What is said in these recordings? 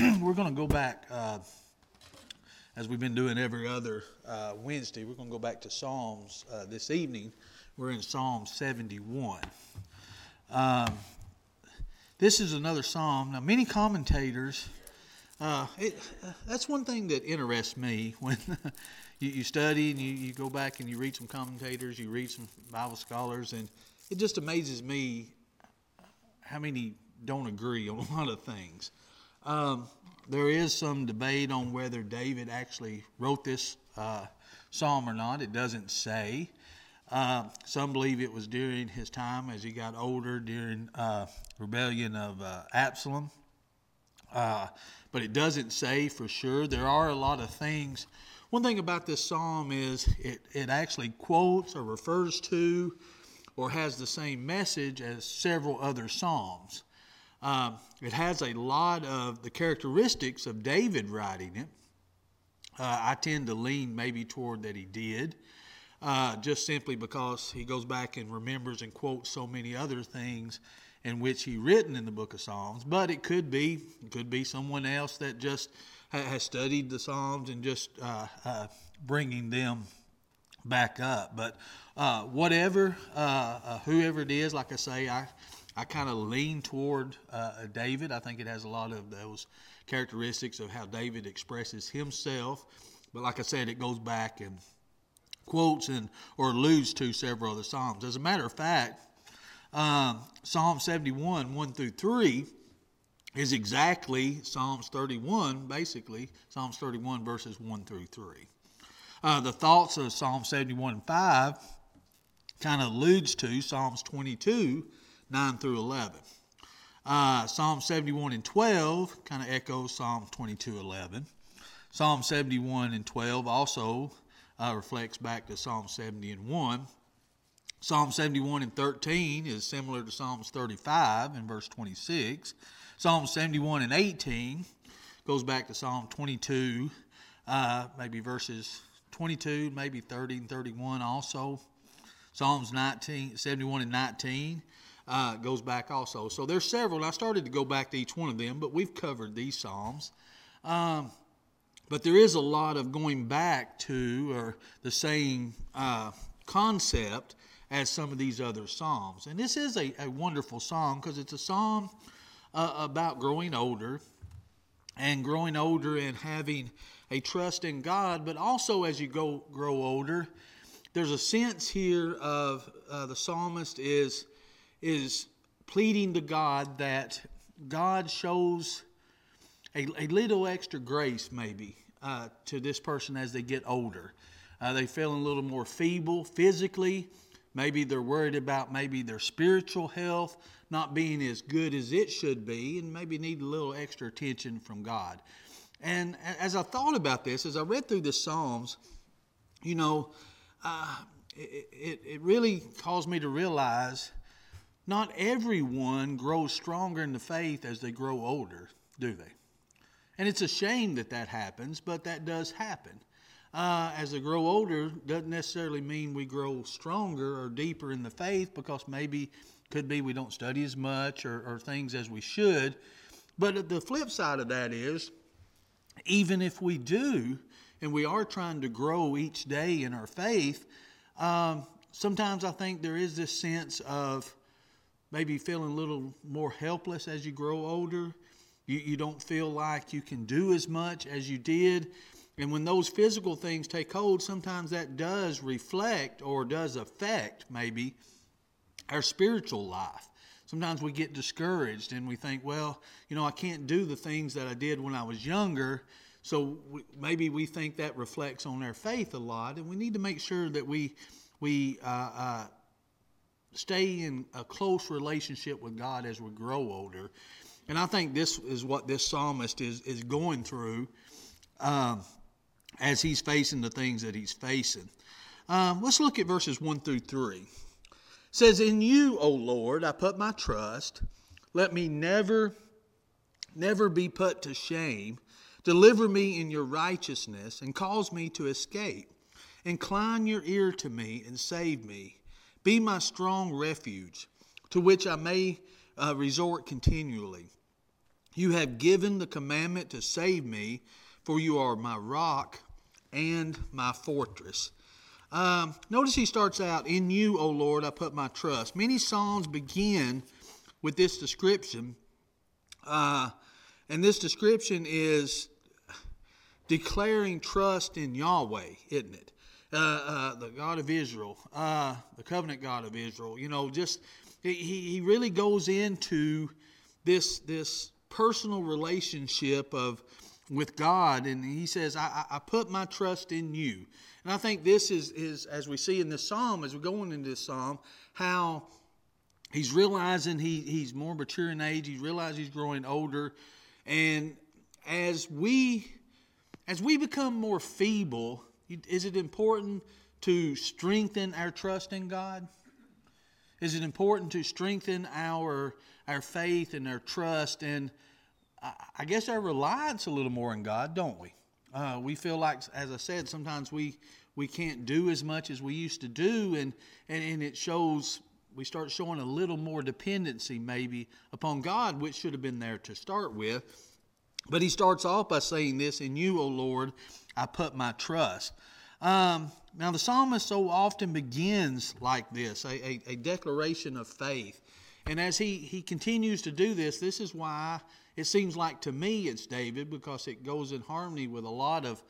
we're going to go back, uh, as we've been doing every other uh, Wednesday, we're going to go back to Psalms uh, this evening. We're in Psalm 71. Um, this is another psalm. Now, many commentators, uh, it, that's one thing that interests me when you, you, study and you, you go back and you read some commentators, you read some Bible scholars, and it just amazes me how many don't agree on a lot of things. Um, there is some debate on whether David actually wrote this uh, psalm or not. It doesn't say. Uh, some believe it was during his time as he got older, during uh, rebellion of uh, Absalom. Uh, but it doesn't say for sure. There are a lot of things. One thing about this psalm is it, it actually quotes or refers to or has the same message as several other psalms. Um, it has a lot of the characteristics of David writing it. Uh, I tend to lean maybe toward that he did, uh, just simply because he goes back and remembers and quotes so many other things in which he written in the book of Psalms. But it could be it could be someone else that just ha- has studied the Psalms and just uh, uh bringing them back up. But uh, whatever, uh, whoever it is, like I say, I I kind of lean toward uh, David. I think it has a lot of those characteristics of how David expresses himself. But like I said, it goes back and quotes and or alludes to several other psalms. As a matter of fact, um, Psalm 71, 1 through 3, is exactly Psalms 31, basically, Psalms 31, verses 1 through 3. Uh, the thoughts of Psalm 71 5 kind of alludes to Psalms 22, 9 through 11. Uh, Psalm 71 and 12 kind of echoes Psalm 22, 11. Psalm 71 and 12 also uh, reflects back to Psalm 70 and 1. Psalm 71 and 13 is similar to Psalms 35 and verse 26. Psalm 71 and 18 goes back to Psalm 22, uh, maybe verses 22, maybe 30 and 31 also. Psalms 19, 71 and 19 uh, goes back also. So there's several, I started to go back to each one of them, but we've covered these Psalms. Um, but there is a lot of going back to or the same uh, concept as some of these other Psalms. And this is a, a wonderful psalm because it's a psalm uh, about growing older and growing older and having a trust in God, but also as you go grow older, there's a sense here of uh, the psalmist is is pleading to God that God shows a, a little extra grace, maybe, uh, to this person as they get older. Uh, they feel a little more feeble physically. Maybe they're worried about maybe their spiritual health not being as good as it should be, and maybe need a little extra attention from God. And as I thought about this, as I read through the Psalms, you know, uh, it, it, it really caused me to realize not everyone grows stronger in the faith as they grow older, do they? And it's a shame that that happens, but that does happen. Uh, as they grow older, doesn't necessarily mean we grow stronger or deeper in the faith because maybe could be we don't study as much or, or things as we should. But the flip side of that is, even if we do, and we are trying to grow each day in our faith, um, sometimes I think there is this sense of maybe feeling a little more helpless as you grow older. You, you don't feel like you can do as much as you did. And when those physical things take hold, sometimes that does reflect or does affect maybe our spiritual life. Sometimes we get discouraged and we think, well, you know, I can't do the things that I did when I was younger. So maybe we think that reflects on our faith a lot, and we need to make sure that we we uh, uh, stay in a close relationship with God as we grow older. And I think this is what this psalmist is, is going through um, as he's facing the things that he's facing. Um, let's look at verses 1 through 3. It says, In you, O Lord, I put my trust. Let me never, never be put to shame. Deliver me in your righteousness and cause me to escape. Incline your ear to me and save me. Be my strong refuge, to which I may uh, resort continually. You have given the commandment to save me, for you are my rock and my fortress. Um, notice he starts out, In you, O Lord, I put my trust. Many Psalms begin with this description. Uh, and this description is declaring trust in Yahweh, isn't it? Uh, uh, the God of Israel, uh, the covenant God of Israel. You know, just he, he really goes into this this personal relationship of with God, and he says, I, I put my trust in you. And I think this is, is, as we see in this psalm, as we're going into this psalm, how he's realizing he, he's more mature in age, he's realizing he's growing older. And as we as we become more feeble, is it important to strengthen our trust in God? Is it important to strengthen our our faith and our trust and I guess our reliance a little more in God, don't we? Uh, we feel like, as I said, sometimes we we can't do as much as we used to do, and, and and it shows. We start showing a little more dependency, maybe, upon God, which should have been there to start with. But he starts off by saying this: "In you, O Lord, I put my trust." Um, now, the psalmist so often begins like this a, a, a, declaration of faith. And as he, he continues to do this, this is why it seems like to me it's David because it goes in harmony with a lot of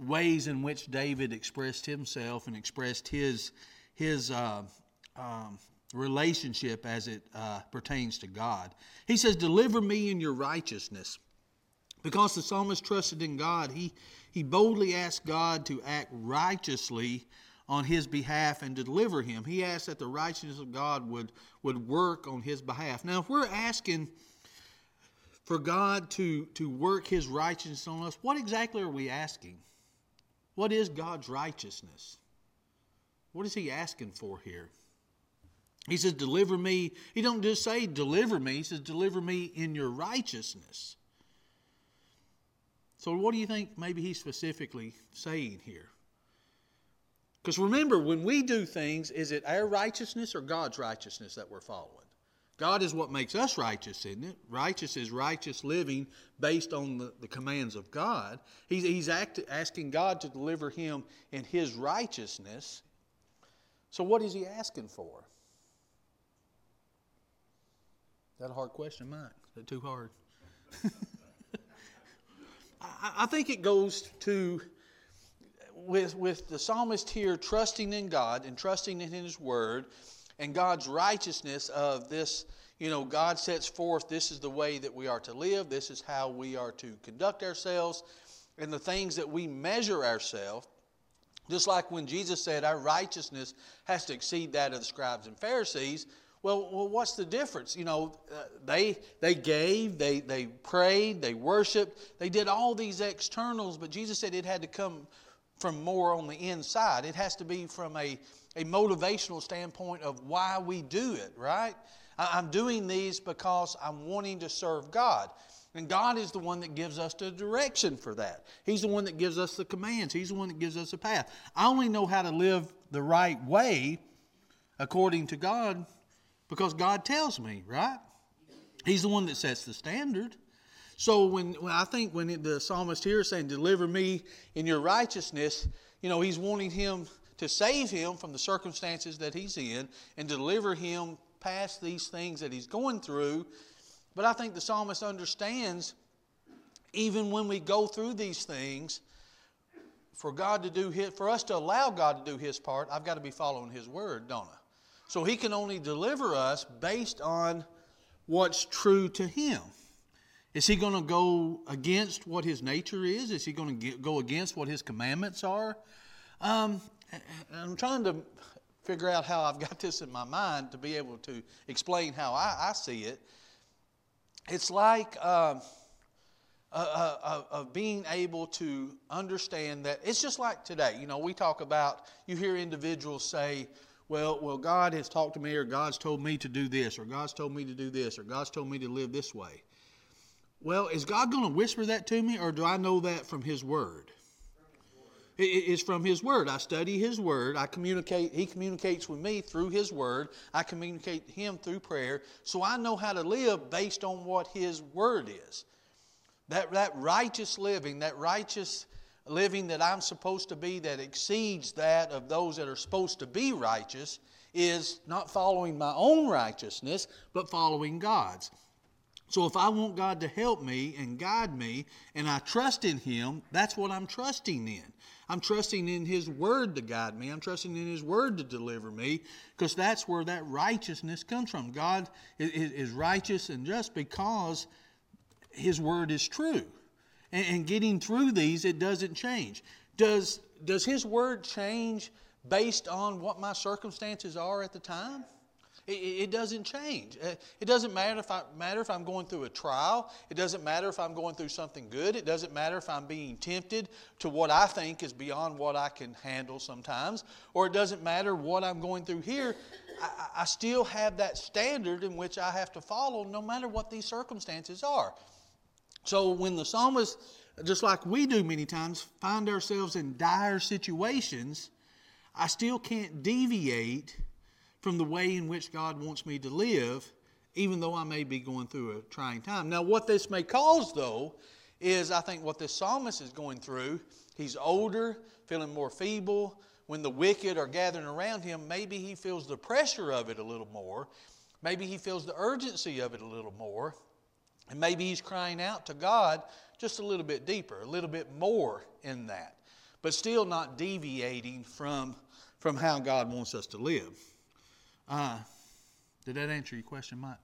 ways in which David expressed himself and expressed his his uh, um, relationship as it uh, pertains to God. He says, "Deliver me in your righteousness." Because the psalmist trusted in God, he he boldly asked God to act righteously on his behalf and deliver him. He asked that the righteousness of God would would work on his behalf. Now, if we're asking for God to, to work his righteousness on us, what exactly are we asking? What is God's righteousness? What is he asking for here? He says, Deliver me. He don't just say, Deliver me. He says, Deliver me in your righteousness. So, what do you think maybe he's specifically saying here? Because remember, when we do things, is it our righteousness or God's righteousness that we're following? God is what makes us righteous, isn't it? Righteous is righteous living based on the, the commands of God. He's, he's act, asking God to deliver him in his righteousness. So, what is he asking for? That a hard question, Mike? Is that too hard? I, I think it goes to with, with the psalmist here trusting in God and trusting in his word and God's righteousness of this, you know, God sets forth this is the way that we are to live, this is how we are to conduct ourselves, and the things that we measure ourselves. Just like when Jesus said our righteousness has to exceed that of the scribes and Pharisees. Well, well what's the difference? You know, uh, they, they gave, they, they prayed, they worshiped, they did all these externals, but Jesus said it had to come from more on the inside. It has to be from a a motivational standpoint of why we do it, right? I'm doing these because I'm wanting to serve God. And God is the one that gives us the direction for that. He's the one that gives us the commands. He's the one that gives us a path. I only know how to live the right way according to God because God tells me, right? He's the one that sets the standard. So when, when I think when the psalmist here is saying, "Deliver me in your righteousness," you know, he's wanting him to save him from the circumstances that he's in and deliver him past these things that he's going through. But I think the psalmist understands even when we go through these things, for God to do his, for us to allow God to do his part, I've got to be following his word, don't I? So he can only deliver us based on what's true to him. Is he going to go against what his nature is? Is he going to go against what his commandments are? Um, I'm trying to figure out how I've got this in my mind to be able to explain how I, I see it. It's like uh, of being able to understand that it's just like today. You know, we talk about, you hear individuals say, well, well, God has talked to me, or God's told me to do this, or God's told me to do this, or God's told me to live this way. Well, is God going to whisper that to me, or do I know that from His Word? It's from His Word. I study His Word. I communicate. He communicates with me through His Word. I communicate Him through prayer. So I know how to live based on what His Word is. That, that righteous living, that righteous living that I'm supposed to be, that exceeds that of those that are supposed to be righteous, is not following my own righteousness, but following God's. So if I want God to help me and guide me and I trust in Him, that's what I'm trusting in. I'm trusting in His Word to guide me. I'm trusting in His Word to deliver me because that's where that righteousness comes from. God is righteous and just because His Word is true. And getting through these, it doesn't change. Does, does His Word change based on what my circumstances are at the time? It, it, doesn't change. Uh, it doesn't matter if, I, matter if I'm going through a trial. It doesn't matter if I'm going through something good. It doesn't matter if I'm being tempted to what I think is beyond what I can handle sometimes. Or it doesn't matter what I'm going through here. I, I still have that standard in which I have to follow no matter what these circumstances are. So when the psalmist, just like we do many times, find ourselves in dire situations, I still can't deviate from the way in which God wants me to live, even though I may be going through a trying time. Now, what this may cause, though, is I think what this psalmist is going through. He's older, feeling more feeble. When the wicked are gathering around him, maybe he feels the pressure of it a little more. Maybe he feels the urgency of it a little more. And maybe he's crying out to God just a little bit deeper, a little bit more in that, but still not deviating from, from how God wants us to live. Uh, did that answer your question, Mike?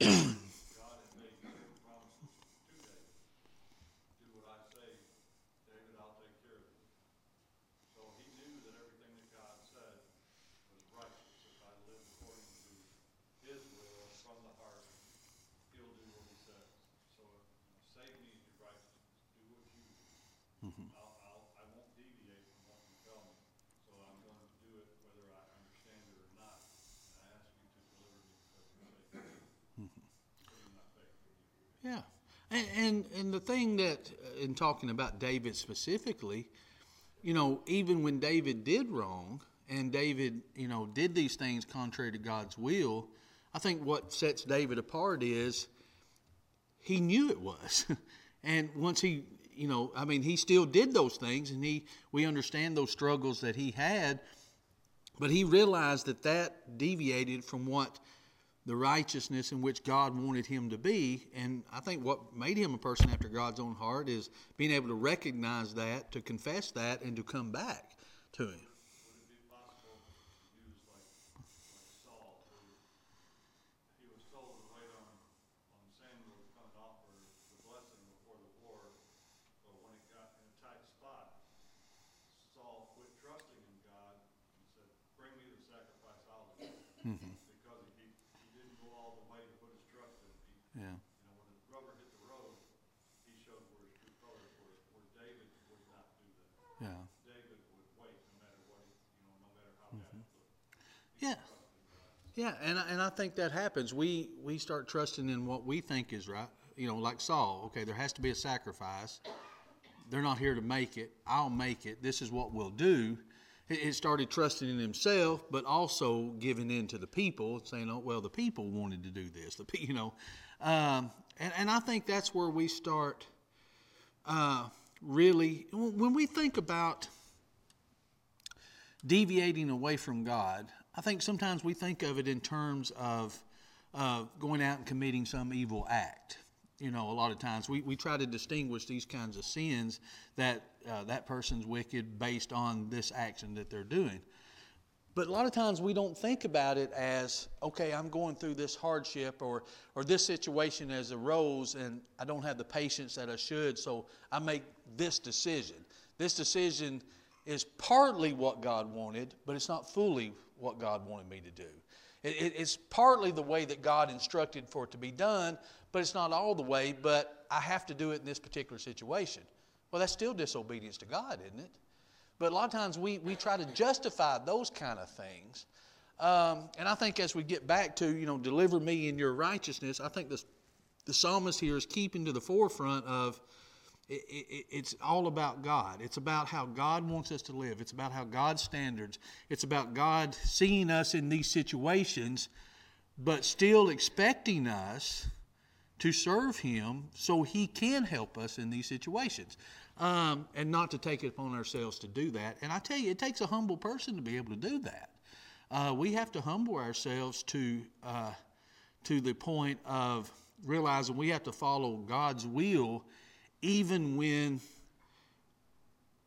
Yeah. And, and, and the thing that, uh, in talking about David specifically, you know, even when David did wrong and David, you know, did these things contrary to God's will, I think what sets David apart is he knew it was. and once he, you know, I mean, he still did those things and he, we understand those struggles that he had, but he realized that that deviated from what the righteousness in which God wanted him to be. And I think what made him a person after God's own heart is being able to recognize that, to confess that, and to come back to Him. Yeah. Yeah, and I, and I think that happens. We we start trusting in what we think is right. You know, like Saul. Okay, there has to be a sacrifice. They're not here to make it. I'll make it. This is what we'll do. It started trusting in himself, but also giving in to the people, saying, "Oh, well, the people wanted to do this." The you know, um, and and I think that's where we start. Uh, really, when we think about deviating away from God, I think sometimes we think of it in terms of uh, going out and committing some evil act. You know, a lot of times we, we try to distinguish these kinds of sins that uh, that person's wicked based on this action that they're doing. But a lot of times we don't think about it as, okay, I'm going through this hardship or, or this situation has arose and I don't have the patience that I should, so I make this decision. This decision is partly what God wanted, but it's not fully what God wanted me to do. It, it, it's partly the way that God instructed for it to be done, but it's not all the way, but I have to do it in this particular situation. Well, that's still disobedience to God, isn't it? But a lot of times we, we try to justify those kind of things. Um, and I think as we get back to, you know, deliver me in your righteousness, I think this, the psalmist here is keeping to the forefront of it, it, it's all about God. It's about how God wants us to live. It's about how God's standards. It's about God seeing us in these situations, but still expecting us to serve Him so He can help us in these situations. Um, and not to take it upon ourselves to do that. And I tell you, it takes a humble person to be able to do that. Uh, we have to humble ourselves to uh, to the point of realizing we have to follow God's will even when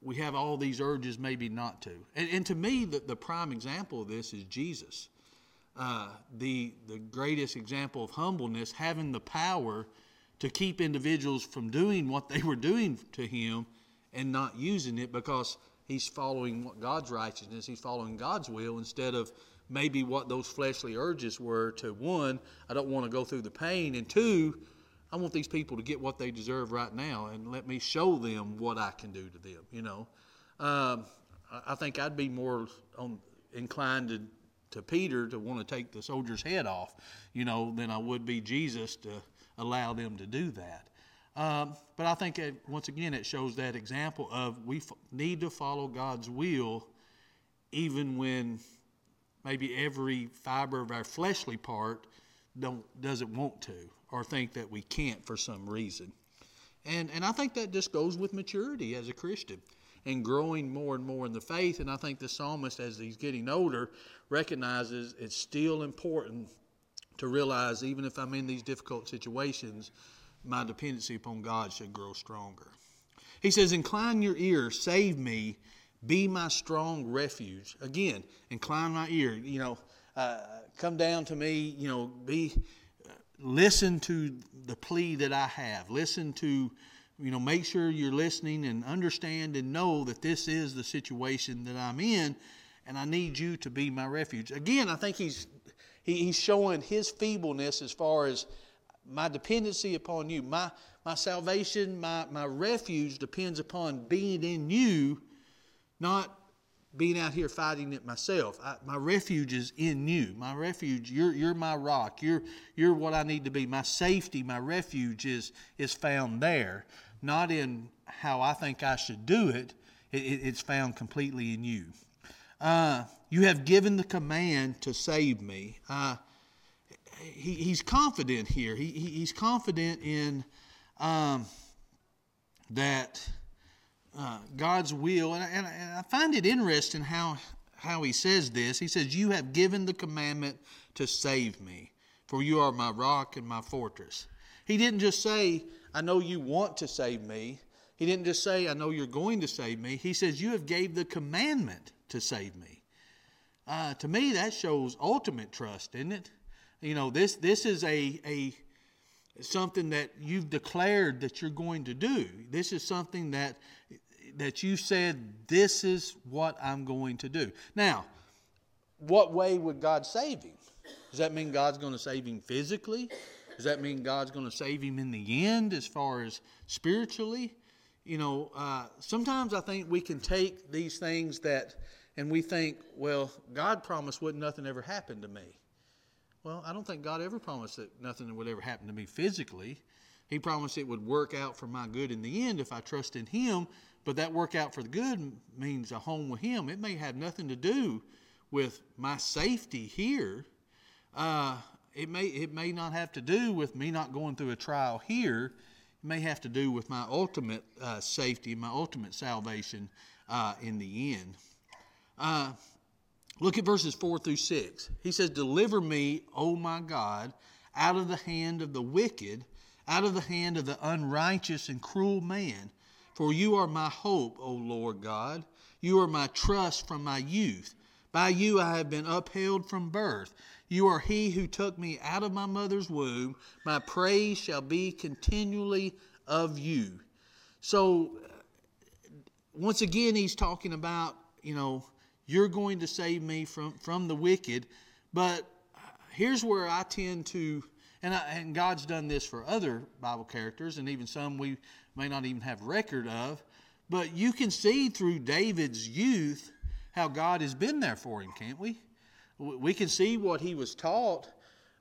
we have all these urges maybe not to. And, and to me, the, the, prime example of this is Jesus. Uh, the, the greatest example of humbleness, having the power to keep individuals from doing what they were doing to him and not using it because he's following God's righteousness, he's following God's will instead of maybe what those fleshly urges were to one, I don't want to go through the pain, and two, I want these people to get what they deserve right now, and let me show them what I can do to them. You know, um, I think I'd be more on, inclined to, to Peter to want to take the soldier's head off, you know, than I would be Jesus to allow them to do that. Um, but I think it, once again it shows that example of we f- need to follow God's will, even when maybe every fiber of our fleshly part don't doesn't want to or think that we can't for some reason. And, and I think that just goes with maturity as a Christian and growing more and more in the faith. And I think the psalmist, as he's getting older, recognizes it's still important to realize, even if I'm in these difficult situations, my dependency upon God should grow stronger. He says, Incline your ear, save me, be my strong refuge. Again, incline my ear, you know, uh, come down to me, you know, be listen to the plea that I have. Listen to, you know, make sure you're listening and understand and know that this is the situation that I'm in, and I need you to be my refuge. Again, I think he's he, he's showing his feebleness as far as my dependency upon you. My my salvation, my my refuge depends upon being in you, not being out here fighting it myself. I, my refuge is in you. My refuge, you're, you're my rock. You're, you're what I need to be. My safety, my refuge is, is found there, not in how I think I should do it. it, it it's found completely in you. Uh, you have given the command to save me. Uh, he, he's confident here. He, he, he's confident in um, that uh, God's will. And, and, and I find it interesting how, how he says this. He says, You have given the commandment to save me, for you are my rock and my fortress. He didn't just say, I know you want to save me. He didn't just say, I know you're going to save me. He says, You have gave the commandment to save me. Uh, to me, that shows ultimate trust, isn't it? You know, this, this is a, a something that you've declared that you're going to do. This is something that that you said, This is what I'm going to do. Now, what way would God save him? Does that mean God's going to save him physically? Does that mean God's going to save him in the end as far as spiritually? You know, uh, sometimes I think we can take these things that, and we think, well, God promised wouldn't nothing ever happen to me. Well, I don't think God ever promised that nothing would ever happen to me physically. He promised it would work out for my good in the end if I trust in Him but that work out for the good means a home with Him. It may have nothing to do with my safety here. Uh, it may it may not have to do with me not going through a trial here. It may have to do with my ultimate uh, safety, my ultimate salvation uh, in the end. Uh, look at verses four through six. He says, "Deliver me, O my God, out of the hand of the wicked, out of the hand of the unrighteous and cruel man." For you are my hope, O Lord God. You are my trust from my youth. By you I have been upheld from birth. You are he who took me out of my mother's womb. My praise shall be continually of you. So, once again, he's talking about, you know, you're going to save me from, from the wicked. But here's where I tend to, and, I, and God's done this for other Bible characters, and even some we may not even have record of. But you can see through David's youth how God has been there for him, can't we? We can see what he was taught.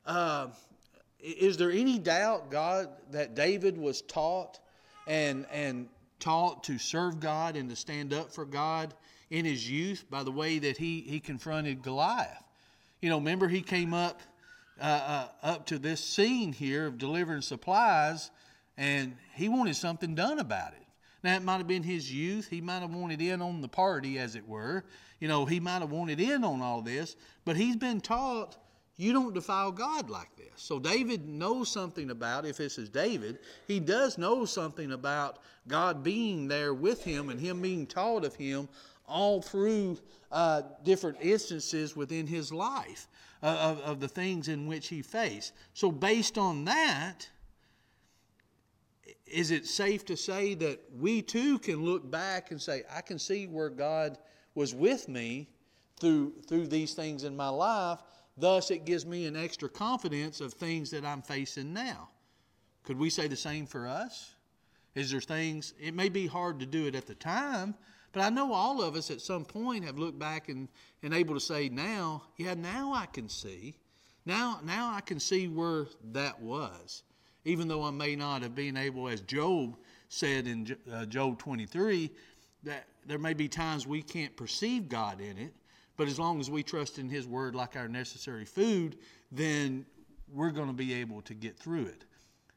Uh, is there any doubt, God, that David was taught and and taught to serve God and to stand up for God in his youth by the way that he he confronted Goliath? You know, remember he came up uh, uh, up to this scene here of delivering supplies, and he wanted something done about it. Now, it might have been his youth. He might have wanted in on the party, as it were. You know, he might have wanted in on all this, but he's been taught you don't defile God like this. So David knows something about, if this is David, he does know something about God being there with him and him being taught of him all through uh, different instances within his life of, of the things in which he faced. So, based on that, is it safe to say that we too can look back and say, I can see where God was with me through, through these things in my life? Thus, it gives me an extra confidence of things that I'm facing now. Could we say the same for us? Is there things, it may be hard to do it at the time, but I know all of us at some point have looked back and, and able to say now, yeah, now I can see. Now, now I can see where that was even though I may not have been able, as Job said in uh, Job 23, that there may be times we can't perceive God in it, but as long as we trust in His Word like our necessary food, then we're going to be able to get through it.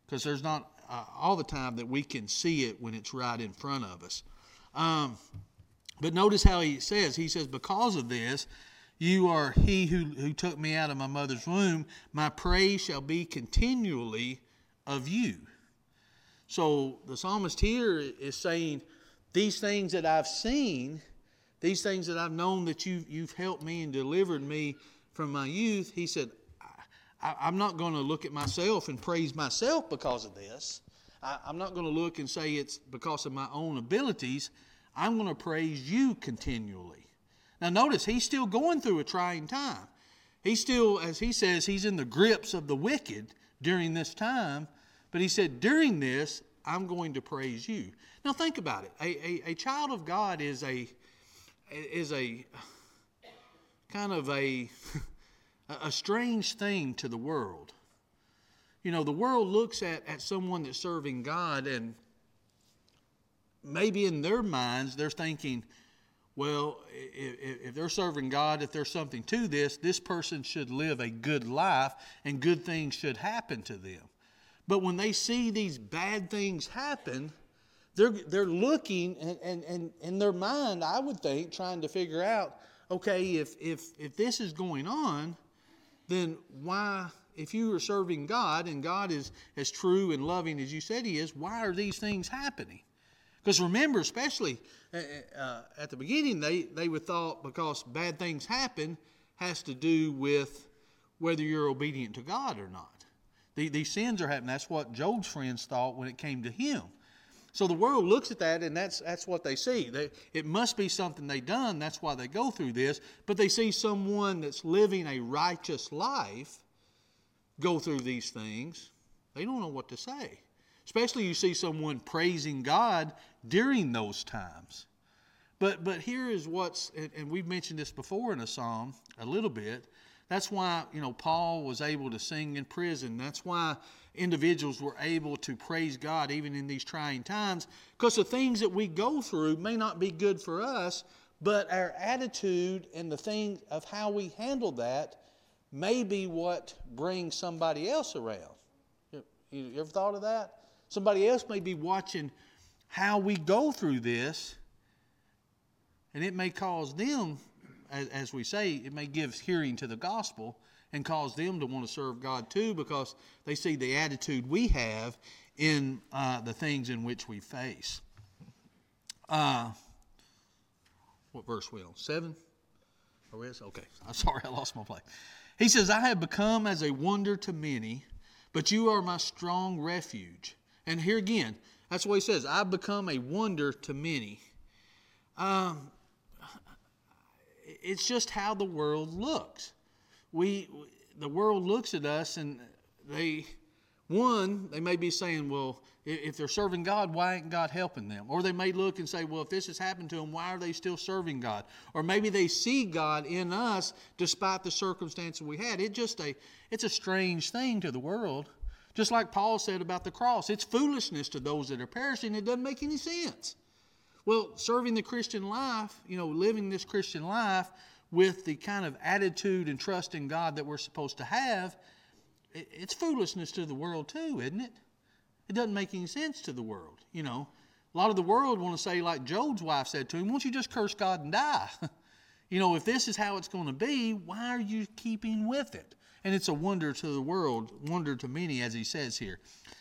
Because there's not uh, all the time that we can see it when it's right in front of us. Um, but notice how he says, he says, because of this, you are he who, who took me out of my mother's womb. My praise shall be continually of you. So the psalmist here is saying, These things that I've seen, these things that I've known that you, you've helped me and delivered me from my youth, he said, I, am not going to look at myself and praise myself because of this. I, I'm not going to look and say it's because of my own abilities. I'm going to praise you continually. Now, notice he's still going through a trying time. He's still, as he says, he's in the grips of the wicked during this time, but he said, during this, I'm going to praise you. Now think about it. A, a, a child of God is a is a kind of a a strange thing to the world. You know, the world looks at, at someone that's serving God and maybe in their minds they're thinking, well, if, if, they're serving God, if there's something to this, this person should live a good life and good things should happen to them. But when they see these bad things happen, they're, they're looking and, and, and in their mind, I would think, trying to figure out, okay, if, if, if this is going on, then why, if you are serving God and God is as true and loving as you said He is, why are these things happening? Because remember, especially uh, uh, at the beginning, they, they would thought because bad things happen has to do with whether you're obedient to God or not. The, these sins are happening. That's what Job's friends thought when it came to him. So the world looks at that, and that's that's what they see. They, it must be something they done. That's why they go through this. But they see someone that's living a righteous life go through these things. They don't know what to say. Especially you see someone praising God during those times. But but here is what's and, and we've mentioned this before in a psalm a little bit. That's why, you know, Paul was able to sing in prison. That's why individuals were able to praise God even in these trying times because the things that we go through may not be good for us, but our attitude and the thing of how we handle that may be what brings somebody else around. You, you ever thought of that? Somebody else may be watching how we go through this, and it may cause them as, we say, it may give hearing to the gospel and cause them to want to serve God too because they see the attitude we have in uh, the things in which we face. Uh, what verse we on? Seven? Are we Okay. I'm sorry, I lost my place. He says, I have become as a wonder to many, but you are my strong refuge. And here again, that's what he says. I've become a wonder to many. Um, it's just how the world looks. We, the world looks at us and they, One, they may be saying, well, if they're serving God, why ain't God helping them? Or they may look and say, well, if this has happened to them, why are they still serving God? Or maybe they see God in us despite the circumstances we had. It just a it's a strange thing to the world. Just like Paul said about the cross, it's foolishness to those that are perishing. It doesn't make any sense. Well, serving the Christian life, you know, living this Christian life with the kind of attitude and trust in God that we're supposed to have, it's foolishness to the world too, isn't it? It doesn't make any sense to the world, you know. A lot of the world want to say, like Job's wife said to him, won't you just curse God and die? you know, if this is how it's going to be, why are you keeping with it? And it's a wonder to the world, wonder to many, as he says here.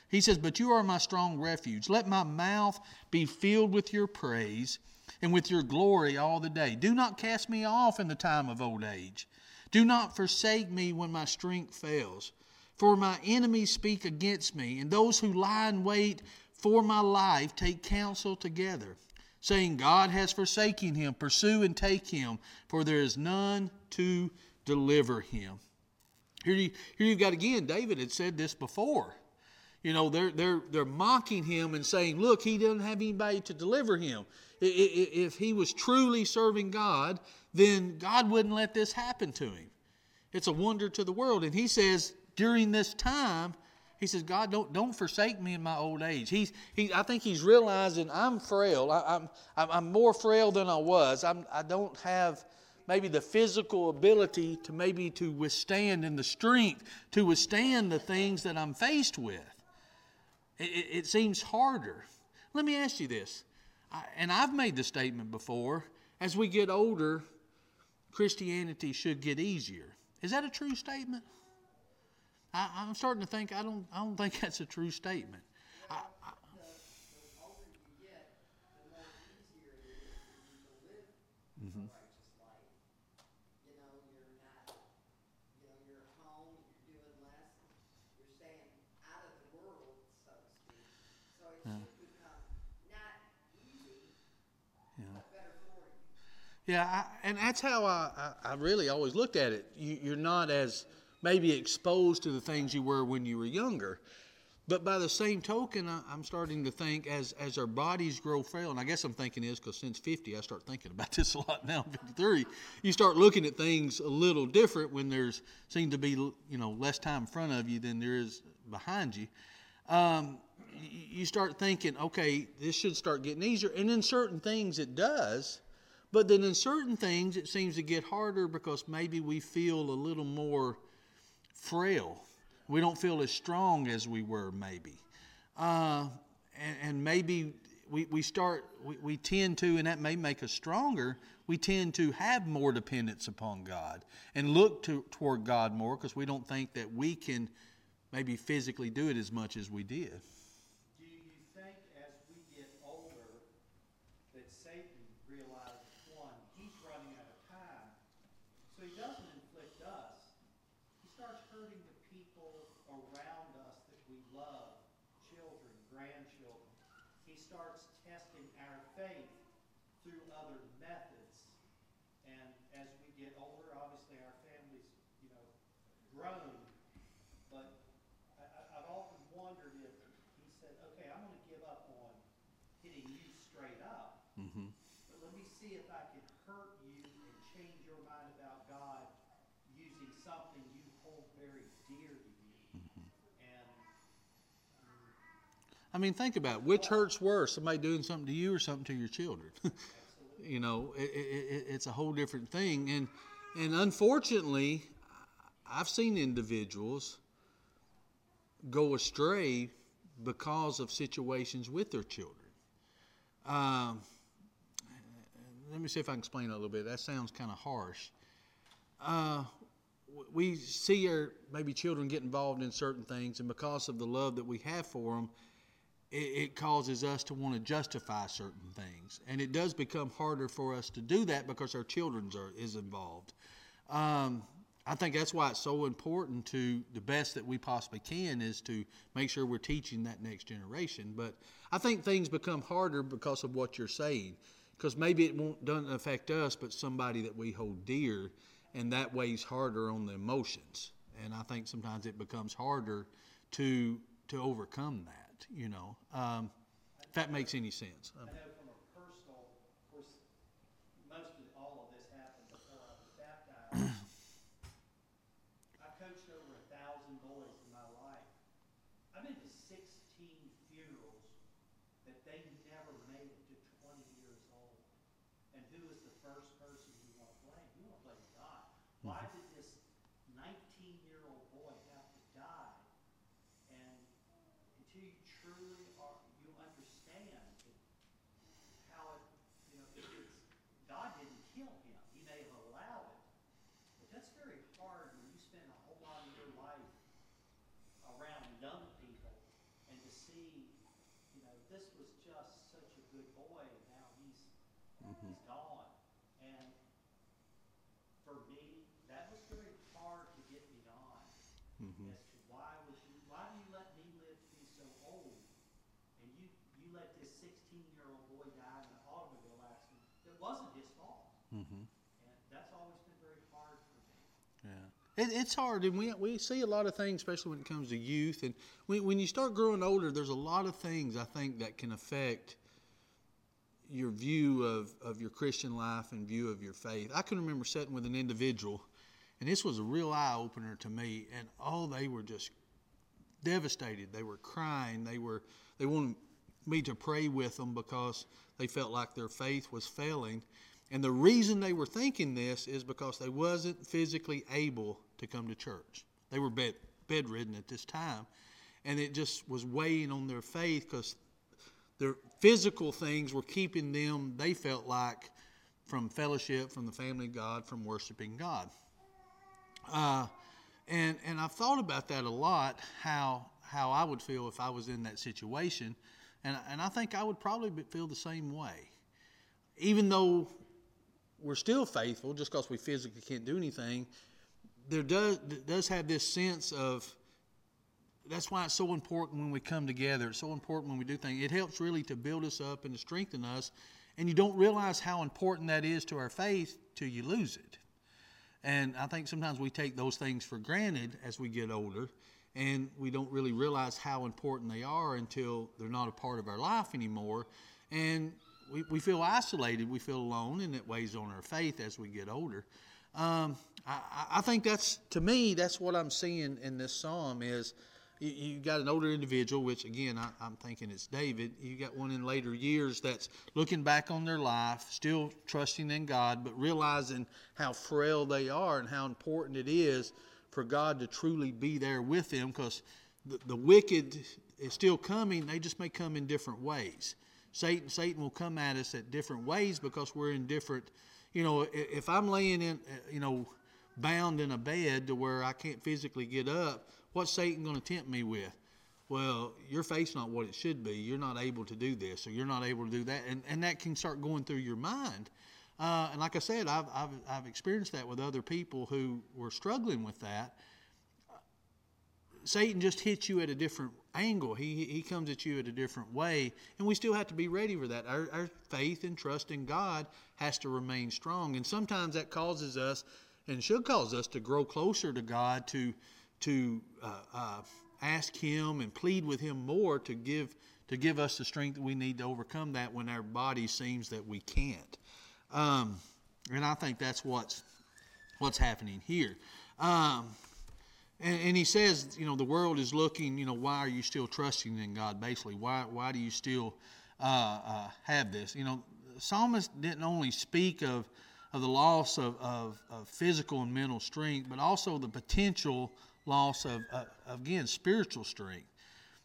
He says, But you are my strong refuge. Let my mouth be filled with your praise and with your glory all the day. Do not cast me off in the time of old age. Do not forsake me when my strength fails. For my enemies speak against me, and those who lie in wait for my life take counsel together, saying, God has forsaken him. Pursue and take him, for there is none to deliver him. Here, you, here you've got again, David had said this before. You know, they're, they're, they're mocking him and saying, look, he doesn't have anybody to deliver him. If he was truly serving God, then God wouldn't let this happen to him. It's a wonder to the world. And he says, during this time, he says, God, don't, don't forsake me in my old age. He's, he, I think he's realizing I'm frail. I, am I'm, I'm more frail than I was. I'm, I don't have maybe the physical ability to maybe to withstand and the strength to withstand the things that I'm faced with. It, it seems harder. Let me ask you this, and I've made the statement before as we get older, Christianity should get easier. Is that a true statement? I, am starting to think I don't. I don't think that's a true statement. Yeah, I, and that's how I, I, I, really always looked at it. You, are not as maybe exposed to the things you were when you were younger. But by the same token, I, am starting to think as, as our bodies grow frail, and I guess I'm thinking is because since 50, I start thinking about this a lot now, 53, you start looking at things a little different when there's seem to be you know less time in front of you than there is behind you. Um, you start thinking, okay, this should start getting easier. And in certain things, it does. But then in certain things, it seems to get harder because maybe we feel a little more frail. We don't feel as strong as we were, maybe. Uh, and, and, maybe we, we start, we, we tend to, and that may make us stronger, we tend to have more dependence upon God and look to, toward God more because we don't think that we can maybe physically do it as much as we did. I mean, think about it. Which hurts worse, somebody doing something to you or something to your children? you know, it, it, it's a whole different thing. And, and unfortunately, I've seen individuals go astray because of situations with their children. Um, let me see if I can explain a little bit. That sounds kind of harsh. Uh, we see our maybe children get involved in certain things, and because of the love that we have for them, it, it causes us to want to justify certain things, and it does become harder for us to do that because our children are is involved. Um, I think that's why it's so important to the best that we possibly can is to make sure we're teaching that next generation. But I think things become harder because of what you're saying, because maybe it won't doesn't affect us, but somebody that we hold dear, and that weighs harder on the emotions. And I think sometimes it becomes harder to to overcome that. You know, um, if that makes any sense know from a personal, of course, most of all of this happened before I was baptized. I've coached over a thousand boys in my life. I've been to sixteen funerals that they never made it to twenty years old. And who is the first person you want to blame? You want to blame God. Why did this nineteen-year-old boy have to die? And until you truly are, you understand how it, you know, it's, God didn't kill him. He may have allowed it. But that's very hard when you spend a whole lot of your life around young people and to see, you know, this was just such a good boy and now he's, he's gone. And for me, that was very hard to get beyond as to why would you, why do you let me live to be so old? And you, you let this sixteen-year-old boy die in an automobile accident that wasn't his fault. Mm-hmm. And that's always been very hard for me. Yeah. It, it's hard, and we, we see a lot of things, especially when it comes to youth. And when, when you start growing older, there's a lot of things I think that can affect your view of, of your Christian life and view of your faith. I can remember sitting with an individual, and this was a real eye opener to me. And oh, they were just devastated. They were crying. They were they wanted me to pray with them because they felt like their faith was failing. And the reason they were thinking this is because they wasn't physically able to come to church. They were bed, bedridden at this time, and it just was weighing on their faith because their physical things were keeping them. They felt like from fellowship, from the family of God, from worshiping God. Uh, and and I've thought about that a lot. How how I would feel if I was in that situation, and and I think I would probably feel the same way. Even though we're still faithful, just because we physically can't do anything, there does does have this sense of. That's why it's so important when we come together. It's so important when we do things. It helps really to build us up and to strengthen us, and you don't realize how important that is to our faith till you lose it. And I think sometimes we take those things for granted as we get older, and we don't really realize how important they are until they're not a part of our life anymore. And we, we feel isolated, we feel alone, and it weighs on our faith as we get older. Um, I, I- think that's, to me, that's what I'm seeing in this psalm is you, you got an older individual, which again, I, I'm thinking it's David. You got one in later years that's looking back on their life, still trusting in God, but realizing how frail they are and how important it is for God to truly be there with them because the, the wicked is still coming. They just may come in different ways. Satan, Satan will come at us at different ways because we're in different. You know, if I'm laying in, uh, you know, bound in a bed to where I can't physically get up, what's Satan going to tempt me with? Well, your faith's not what it should be. You're not able to do this, or you're not able to do that, and and that can start going through your mind. Uh, and like I said, I've, I've I've experienced that with other people who were struggling with that. Satan just hits you at a different angle. He he comes at you at a different way, and we still have to be ready for that. Our, our faith and trust in God has to remain strong, and sometimes that causes us, and should cause us, to grow closer to God, to to uh, uh, ask Him and plead with Him more to give to give us the strength that we need to overcome that when our body seems that we can't. Um, and I think that's what's what's happening here. Um, and, and he says, you know, the world is looking, you know, why are you still trusting in God? Basically, why why do you still uh, uh, have this? You know, psalmist didn't only speak of of the loss of, of, of physical and mental strength, but also the potential loss of, uh, again, spiritual strength.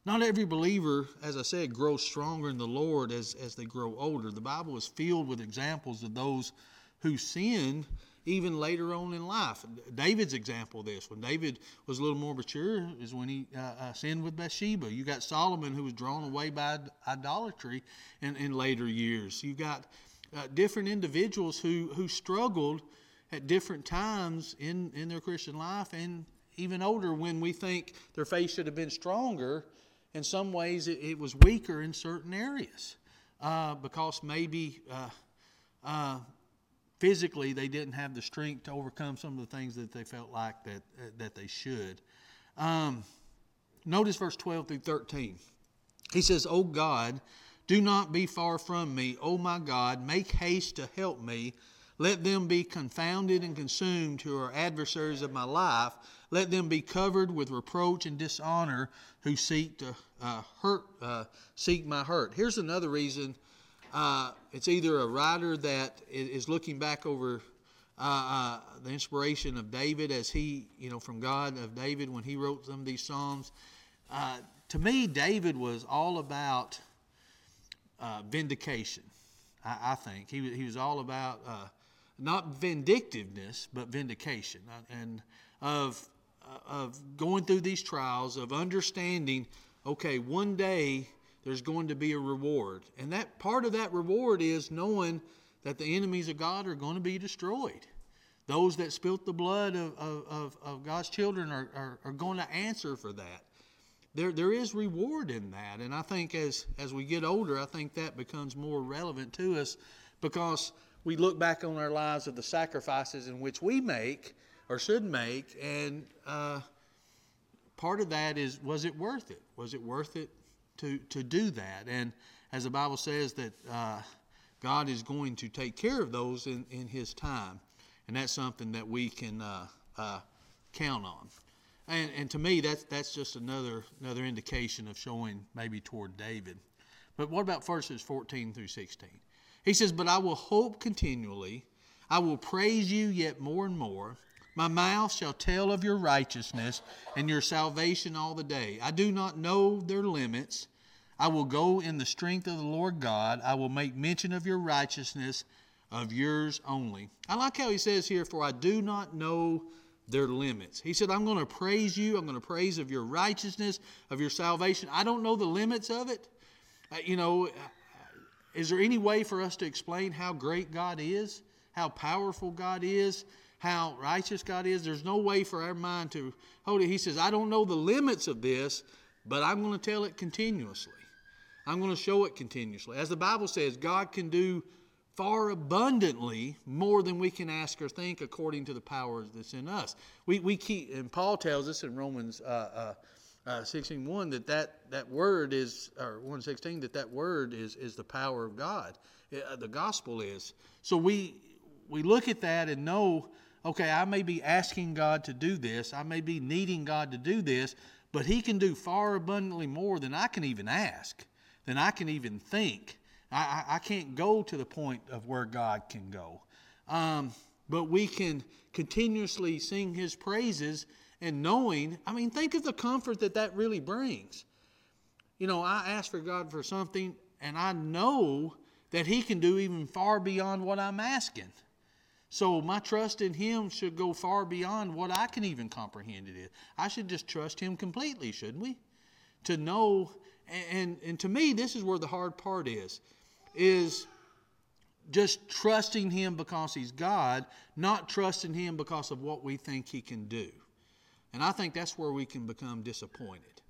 Not every believer, as I said, grows stronger in the Lord as, as they grow older. The Bible is filled with examples of those who sinned even later on in life. David's example of this, when David was a little more mature, is when he uh, uh, sinned with Bathsheba. You got Solomon, who was drawn away by idolatry in, in later years. You got uh, different individuals who, who struggled at different times in, in their Christian life and even older when we think their faith should have been stronger. In some ways, it, it was weaker in certain areas uh, because maybe uh, uh, physically they didn't have the strength to overcome some of the things that they felt like that uh, that they should. Um, notice verse 12 through 13. He says, O God, do not be far from me. O my God, make haste to help me. Let them be confounded and consumed who are adversaries of my life. Let them be covered with reproach and dishonor who seek to uh, hurt, uh, seek my hurt. Here's another reason. Uh, it's either a writer that is looking back over uh, uh, the inspiration of David as he, you know, from God of David when he wrote some of these psalms. Uh, to me, David was all about vindication. I, I, think he he was all about not vindictiveness, but vindication, and of of going through these trials, of understanding, okay, one day there's going to be a reward, and that part of that reward is knowing that the enemies of God are going to be destroyed. Those that spilt the blood of, of, of God's children are, are, are going to answer for that. There, there is reward in that. And I think as, as we get older, I think that becomes more relevant to us because we look back on our lives of the sacrifices in which we make or should make, and uh, part of that is was it worth it? Was it worth it to, to do that? And as the Bible says, that uh, God is going to take care of those in, in His time. And that's something that we can uh, uh, count on. And, and to me, that's, that's just another, another indication of showing maybe toward David. But what about verses 14 through 16? He says, But I will hope continually, I will praise you yet more and more. My mouth shall tell of your righteousness and your salvation all the day. I do not know their limits. I will go in the strength of the Lord God. I will make mention of your righteousness, of yours only. I like how he says here, For I do not know their limits. He said, I'm going to praise you. I'm going to praise of your righteousness, of your salvation. I don't know the limits of it. Uh, you know, is there any way for us to explain how great God is, how powerful God is, how righteous God is? There's no way for our mind to hold it. He says, I don't know the limits of this, but I'm going to tell it continuously. I'm going to show it continuously. As the Bible says, God can do far abundantly more than we can ask or think according to the power that's in us. We, we keep, and Paul tells us in Romans uh, uh, uh, 16 1 that, that that word is, or 116, that that word is, is the power of God. Uh, the gospel is. So we, we look at that and know, okay, I may be asking God to do this, I may be needing God to do this, but He can do far abundantly more than I can even ask than I can even think. I, I can't go to the point of where God can go. Um, but we can continuously sing His praises and knowing, I mean, think of the comfort that that really brings. You know, I ask for God for something and I know that He can do even far beyond what I'm asking. So my trust in Him should go far beyond what I can even comprehend it is. I should just trust Him completely, shouldn't we? To know and, and to me, this is where the hard part is, is just trusting Him because He's God, not trusting Him because of what we think He can do. And I think that's where we can become disappointed.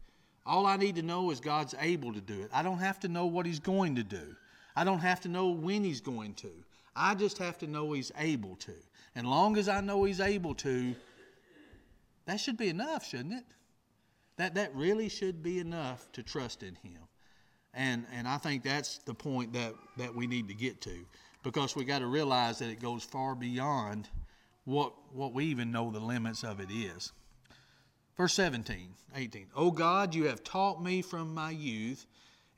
All I need to know is God's able to do it. I don't have to know what He's going to do. I don't have to know when He's going to. I just have to know He's able to. And long as I know He's able to, that should be enough, shouldn't it? That, that really should be enough to trust in Him. And, and I think that's the point that, that we need to get to because we got to realize that it goes far beyond what, what we even know the limits of it is. Verse 17, 18. O God, you have taught me from my youth,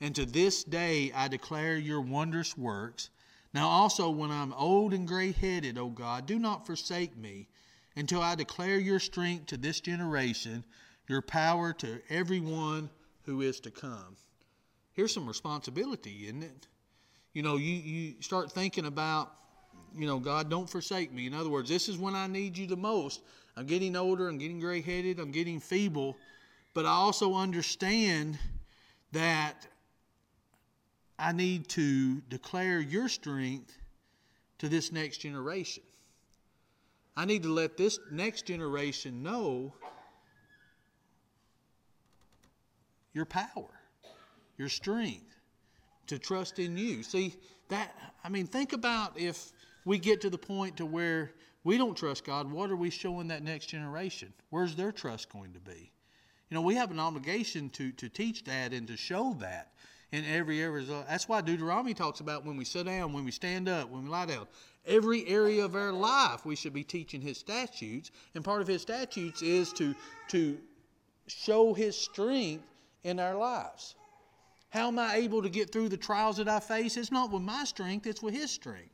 and to this day I declare your wondrous works. Now also, when I'm old and gray headed, O God, do not forsake me until I declare your strength to this generation your power to everyone who is to come. Here's some responsibility, isn't it? You know, you, you start thinking about, you know, God, don't forsake me. In other words, this is when I need you the most. I'm getting older, I'm getting gray headed, I'm getting feeble, but I also understand that I need to declare your strength to this next generation. I need to let this next generation know your power, your strength, to trust in you. See, that, I mean, think about if we get to the point to where we don't trust God, what are we showing that next generation? Where's their trust going to be? You know, we have an obligation to, to teach that and to show that in every area. That's why Deuteronomy talks about when we sit down, when we stand up, when we lie down. Every area of our life, we should be teaching His statutes, and part of His statutes is to to show His strength in our lives. How am I able to get through the trials that I face? It's not with my strength; it's with His strength.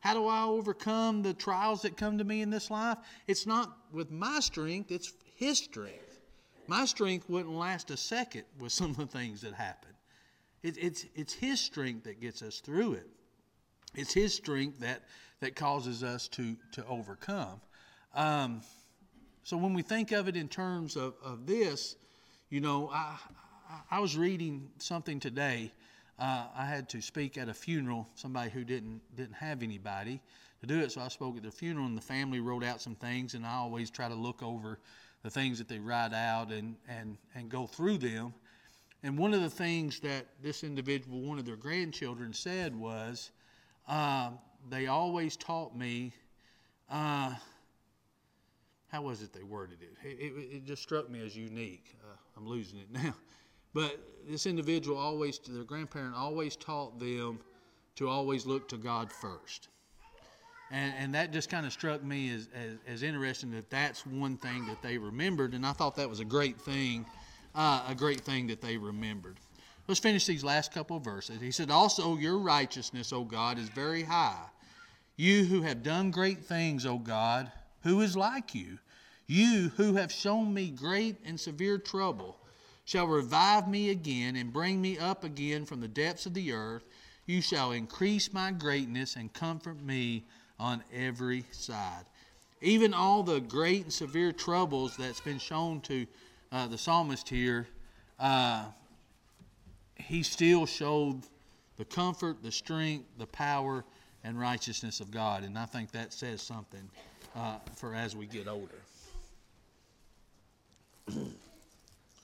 How do I overcome the trials that come to me in this life? It's not with my strength; it's His strength. My strength wouldn't last a second with some of the things that happen. It, it's it's His strength that gets us through it. It's His strength that that causes us to to overcome. Um, so when we think of it in terms of, of this, you know, I, I, was reading something today. Uh, I had to speak at a funeral, somebody who didn't didn't have anybody to do it, so I spoke at the funeral, and the family wrote out some things, and I always try to look over the things that they write out and and and go through them. And one of the things that this individual, one of their grandchildren, said was, uh, they always taught me. Uh, how was it they worded it? It, it, it just struck me as unique. Uh, I'm losing it now. But this individual always, their grandparent always taught them to always look to God first. And, and that just kind of struck me as, as, as interesting that that's one thing that they remembered. And I thought that was a great thing, uh, a great thing that they remembered. Let's finish these last couple verses. He said, Also, your righteousness, O God, is very high. You who have done great things, O God, who is like you? You who have shown me great and severe trouble, shall revive me again and bring me up again from the depths of the earth. You shall increase my greatness and comfort me on every side. Even all the great and severe troubles that's been shown to uh, the psalmist here, uh, he still showed the comfort, the strength, the power, and righteousness of God. And I think that says something uh, for as we get older.